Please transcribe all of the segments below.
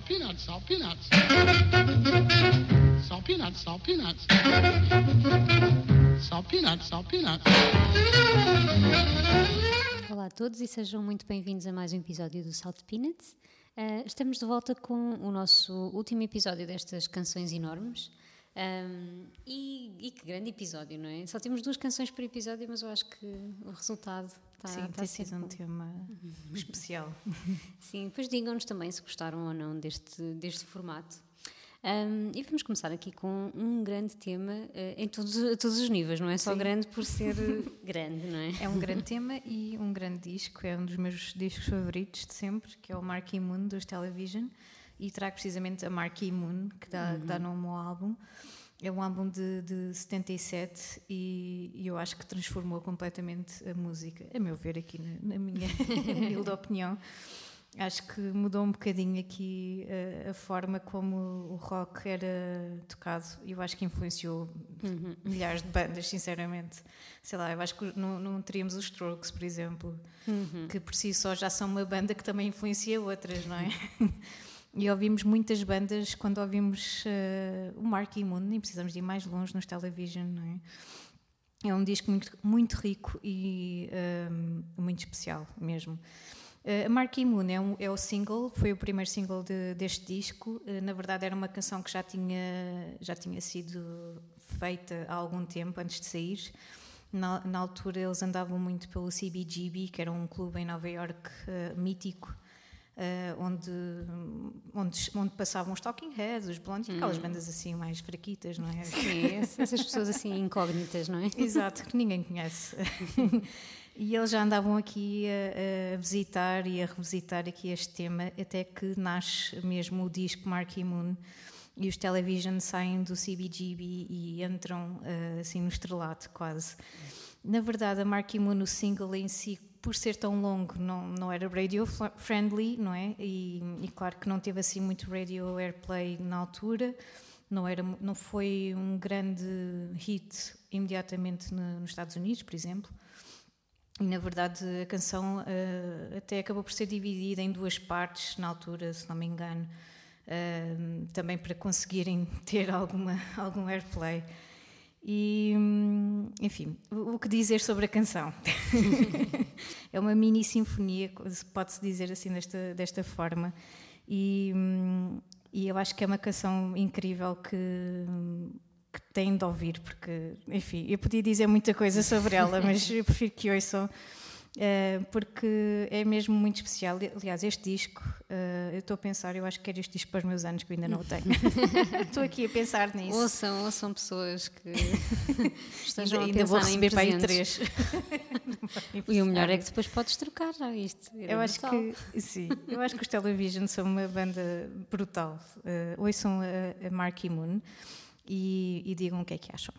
salt peanuts, salt peanuts. Salt peanuts, salt peanuts. Salt peanuts, salt peanuts. Olá a todos e sejam muito bem-vindos a mais um episódio do Salt Peanuts. Uh, estamos de volta com o nosso último episódio destas canções enormes. Um, e, e, que grande episódio, não é? Só temos duas canções por episódio, mas eu acho que o resultado está Sim, está tem sido um tema especial. Sim, depois digam-nos também se gostaram ou não deste, deste formato. Um, e vamos começar aqui com um grande tema uh, em todos, todos os níveis, não é só Sim. grande por ser grande, não é? É um grande tema e um grande disco, é um dos meus discos favoritos de sempre, que é o Marquee Moon dos Television, e trago precisamente a Marquee Moon, que dá, que dá nome ao álbum. É um álbum de, de 77 e, e eu acho que transformou completamente a música, a meu ver, aqui na, na minha humilde opinião. Acho que mudou um bocadinho aqui a, a forma como o rock era tocado e eu acho que influenciou milhares de bandas, sinceramente. Sei lá, eu acho que não, não teríamos os Strokes, por exemplo, que por si só já são uma banda que também influencia outras, não é? E ouvimos muitas bandas quando ouvimos uh, o Marquee Moon, nem precisamos de ir mais longe nos television, não é? É um disco muito, muito rico e um, muito especial mesmo. Uh, Marquee Moon é, um, é, o single, foi o primeiro single de, deste disco. Uh, na verdade, era uma canção que já tinha, já tinha sido feita há algum tempo antes de sair. Na, na altura, eles andavam muito pelo CBGB, que era um clube em Nova York mítico. Uh, onde, onde, onde passavam os Talking Heads, os Blondes, hum. aquelas bandas assim mais fraquitas, não é? Sim, essas pessoas assim incógnitas, não é? Exato, que ninguém conhece. e eles já andavam aqui a, a, visitar e a revisitar aqui este tema, até que nasce mesmo o disco Marquee Moon e os Television saem do CBGB e entram uh, assim no estrelato quase. Na verdade, a Marquee Moon, o single em si, por ser tão longo, não, não era radio friendly, não é? E, e, claro que não teve assim muito radio airplay na altura, não, era, não foi um grande hit imediatamente no, nos Estados Unidos, por exemplo. E na verdade a canção uh, até acabou por ser dividida em duas partes na altura, se não me engano, uh, também para conseguirem ter alguma, algum airplay. E, enfim, o que dizer sobre a canção? é uma mini sinfonia, pode-se dizer assim desta, desta forma, e, e eu acho que é uma canção incrível que, que têm de ouvir, porque, enfim, eu podia dizer muita coisa sobre ela, mas eu prefiro que ouçam. Uh, porque é mesmo muito especial. Aliás, este disco, uh, eu estou a pensar, eu acho que quero este disco para os meus anos, que eu ainda não o tenho. estou aqui a pensar nisso. Ouçam, ouçam pessoas que estejam ainda, a ainda vou receber para aí três. E o melhor é que depois podes trocar já isto. Eu acho que sim, eu acho que os Television são uma banda brutal. Uh, ouçam a, a Marquee Moon e, e digam o que é que acham.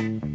back.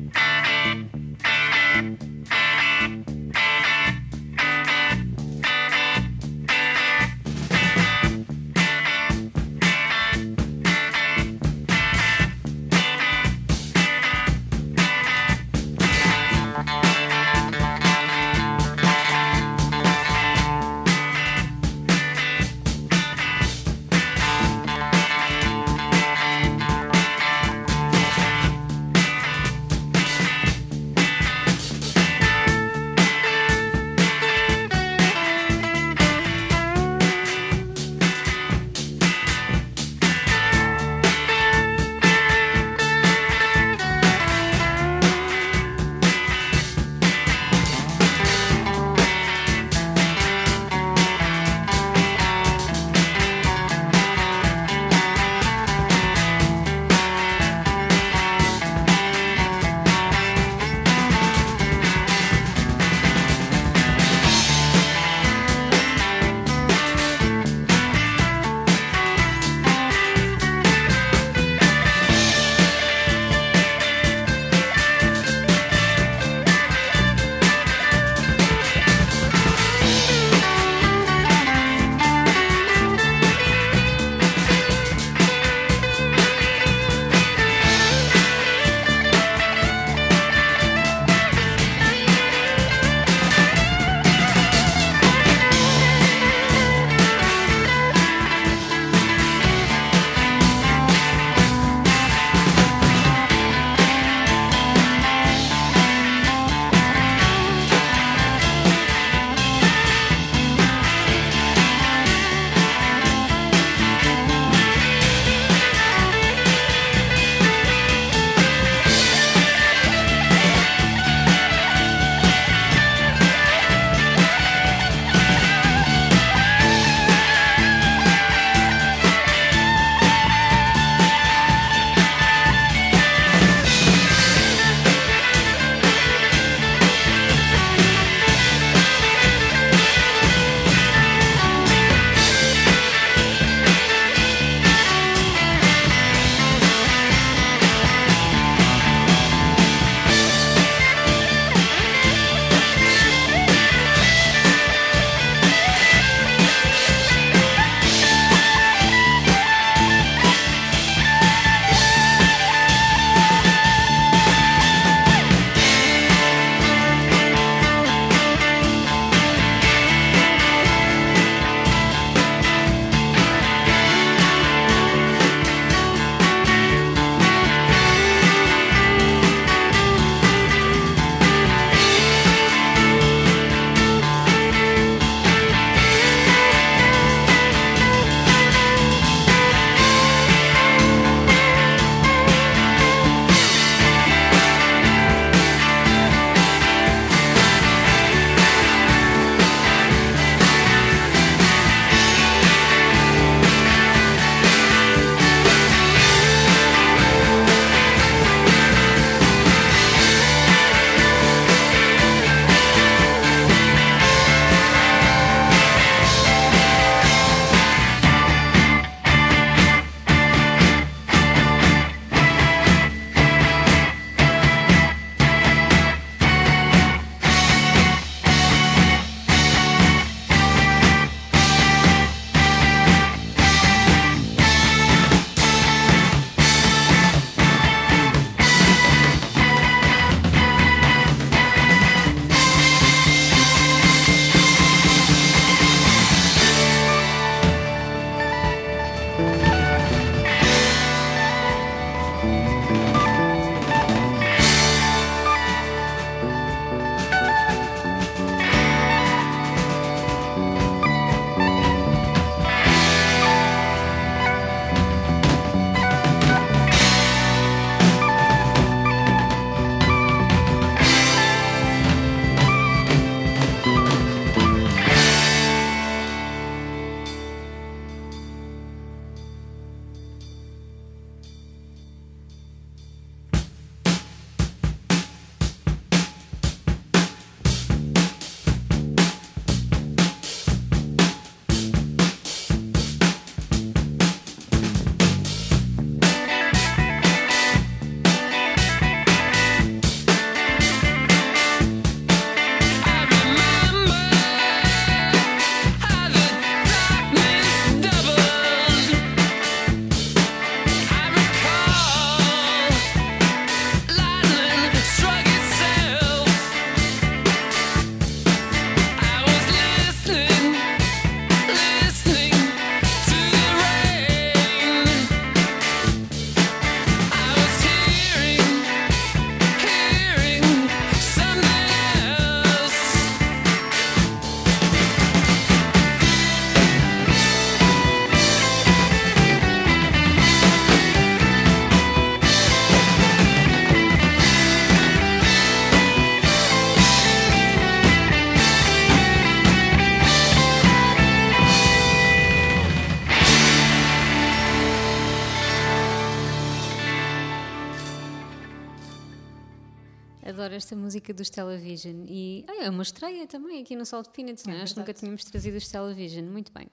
Música dos Television. E ah, é uma estreia também aqui no Salt Peanuts, não é? Acho que nunca tínhamos trazido os Television. Muito bem.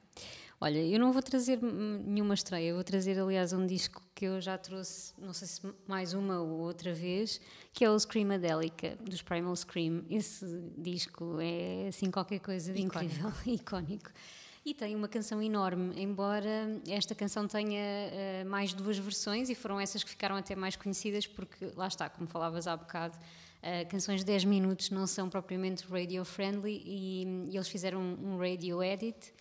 Olha, eu não vou trazer hum, nenhuma estreia, vou trazer, aliás, um disco que eu já trouxe, não sei se mais uma ou outra vez, que é o Screamadelica, dos Primal Scream. Esse disco é, assim, qualquer coisa de Icónico. incrível, icónico. E tem uma canção enorme, embora esta canção tenha eh, mais duas versões e foram essas que ficaram até mais conhecidas, porque lá está, como falavas há bocado, eh, canções de 10 minutos não são propriamente radio friendly e, eles fizeram um, um radio edit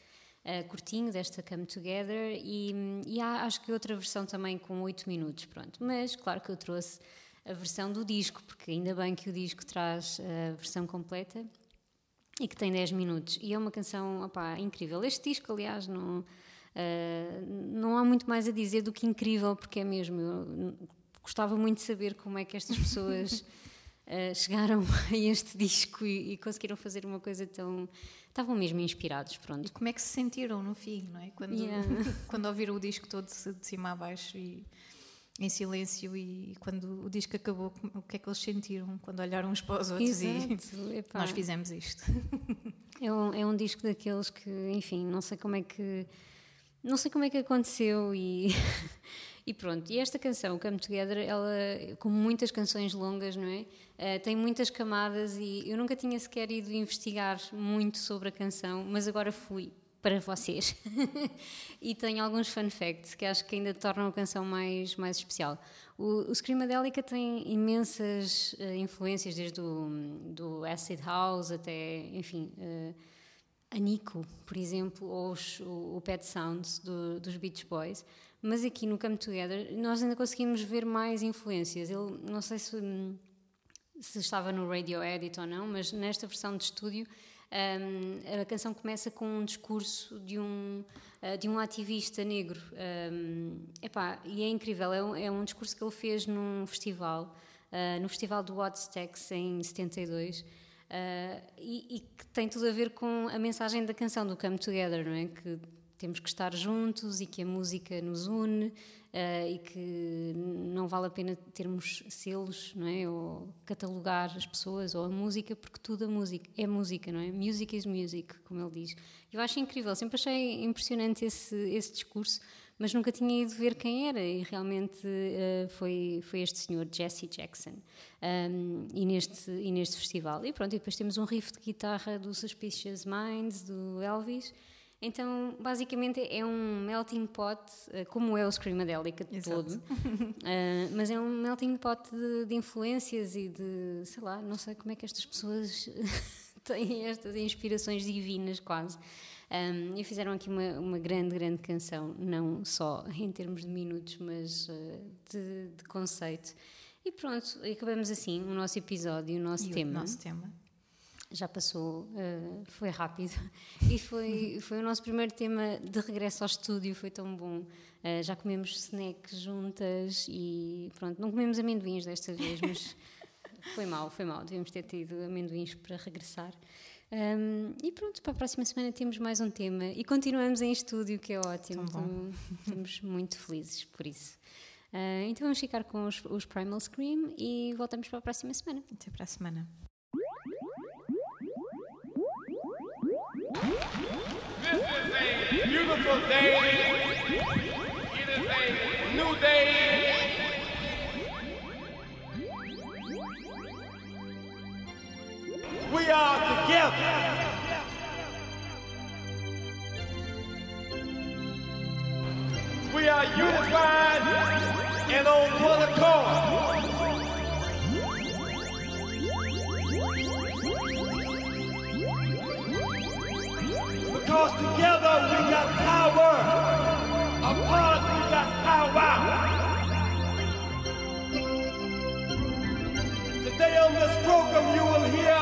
eh, curtinho desta Come Together e, e há acho que outra versão também com 8 minutos, pronto. Mas claro que eu trouxe a versão do disco, porque ainda bem que o disco traz a versão completa e que tem 10 minutos. E é uma canção opá, incrível. Este disco, aliás, não, ah, não há muito mais a dizer do que incrível, porque é mesmo. Eu gostava muito de saber como é que estas pessoas ah, chegaram a este disco e, e conseguiram fazer uma coisa tão. Estavam mesmo inspirados, pronto. E como é que se sentiram no fim, não é? Quando, Yeah. quando ouviram o disco todo de cima a baixo e em silêncio e quando o disco acabou, o que é que eles sentiram quando olharam uns para os outros Exato, e epá. nós fizemos isto. É um, é um disco daqueles que, enfim, não sei como é que não sei como é que aconteceu e e pronto. E esta canção, Come Together, ela, como muitas canções longas, não é? Eh, tem muitas camadas e eu nunca tinha sequer ido investigar muito sobre a canção, mas agora fui para vocês e tenho alguns fun facts que acho que ainda tornam a canção mais mais especial. O, o Screamadelica tem imensas eh, influências desde o do acid house até, enfim, eh, a Nico, por exemplo, ou os- o, o Pet Sounds do- dos Beach Boys, mas aqui no Come Together nós ainda conseguimos ver mais influências. Ele, não sei se, se estava no radio edit ou não, mas nesta versão de estúdio hum, a canção começa com um discurso de um uh, de um ativista negro. Hum, epá, e é incrível, é um, é um discurso que ele fez num festival, uh, no festival do Woodstocks em 72. Uh, e, e que tem tudo a ver com a mensagem da canção do Come Together, não é? Que temos que estar juntos e que a música nos une uh, e que não vale a pena termos selos, não é? Ou catalogar as pessoas ou a música, porque tudo a música é música, não é? Music is music, como ele diz. Eu acho incrível, sempre achei impressionante esse, esse discurso, mas nunca tinha ido ver quem era e realmente uh, foi, foi este senhor, Jesse Jackson, um, e, neste, e neste festival. E pronto, e depois temos um riff de guitarra do Suspicious Minds, do Elvis. Então, basicamente, é um melting pot, uh, como é o Screamadelica de Exato. todo, Uh, mas é um melting pot de, de influências e de, sei lá, não sei como é que estas pessoas têm estas inspirações divinas quase. Um, e fizeram aqui uma, uma grande, grande canção, não só em termos de minutos, mas uh, de, de conceito. E pronto, acabamos assim o nosso episódio, o nosso E tema. o nosso tema. Já passou, uh, foi rápido. E foi, foi o nosso primeiro tema de regresso ao estúdio, foi tão bom. Uh, já comemos snacks juntas e pronto, não comemos amendoins desta vez, mas foi mal, foi mal. Devíamos ter tido amendoins para regressar. Um, e pronto, para a próxima semana temos mais um tema e continuamos em estúdio, que é ótimo. Então, Estamos muito felizes por isso. Uh, então vamos ficar com os, os Primal Scream e voltamos para a próxima semana. Até para a semana. This is a beautiful day. It is a new day. We are together. We are unified and on one accord. Because together we got power. Apart we got power. Today on this program you will hear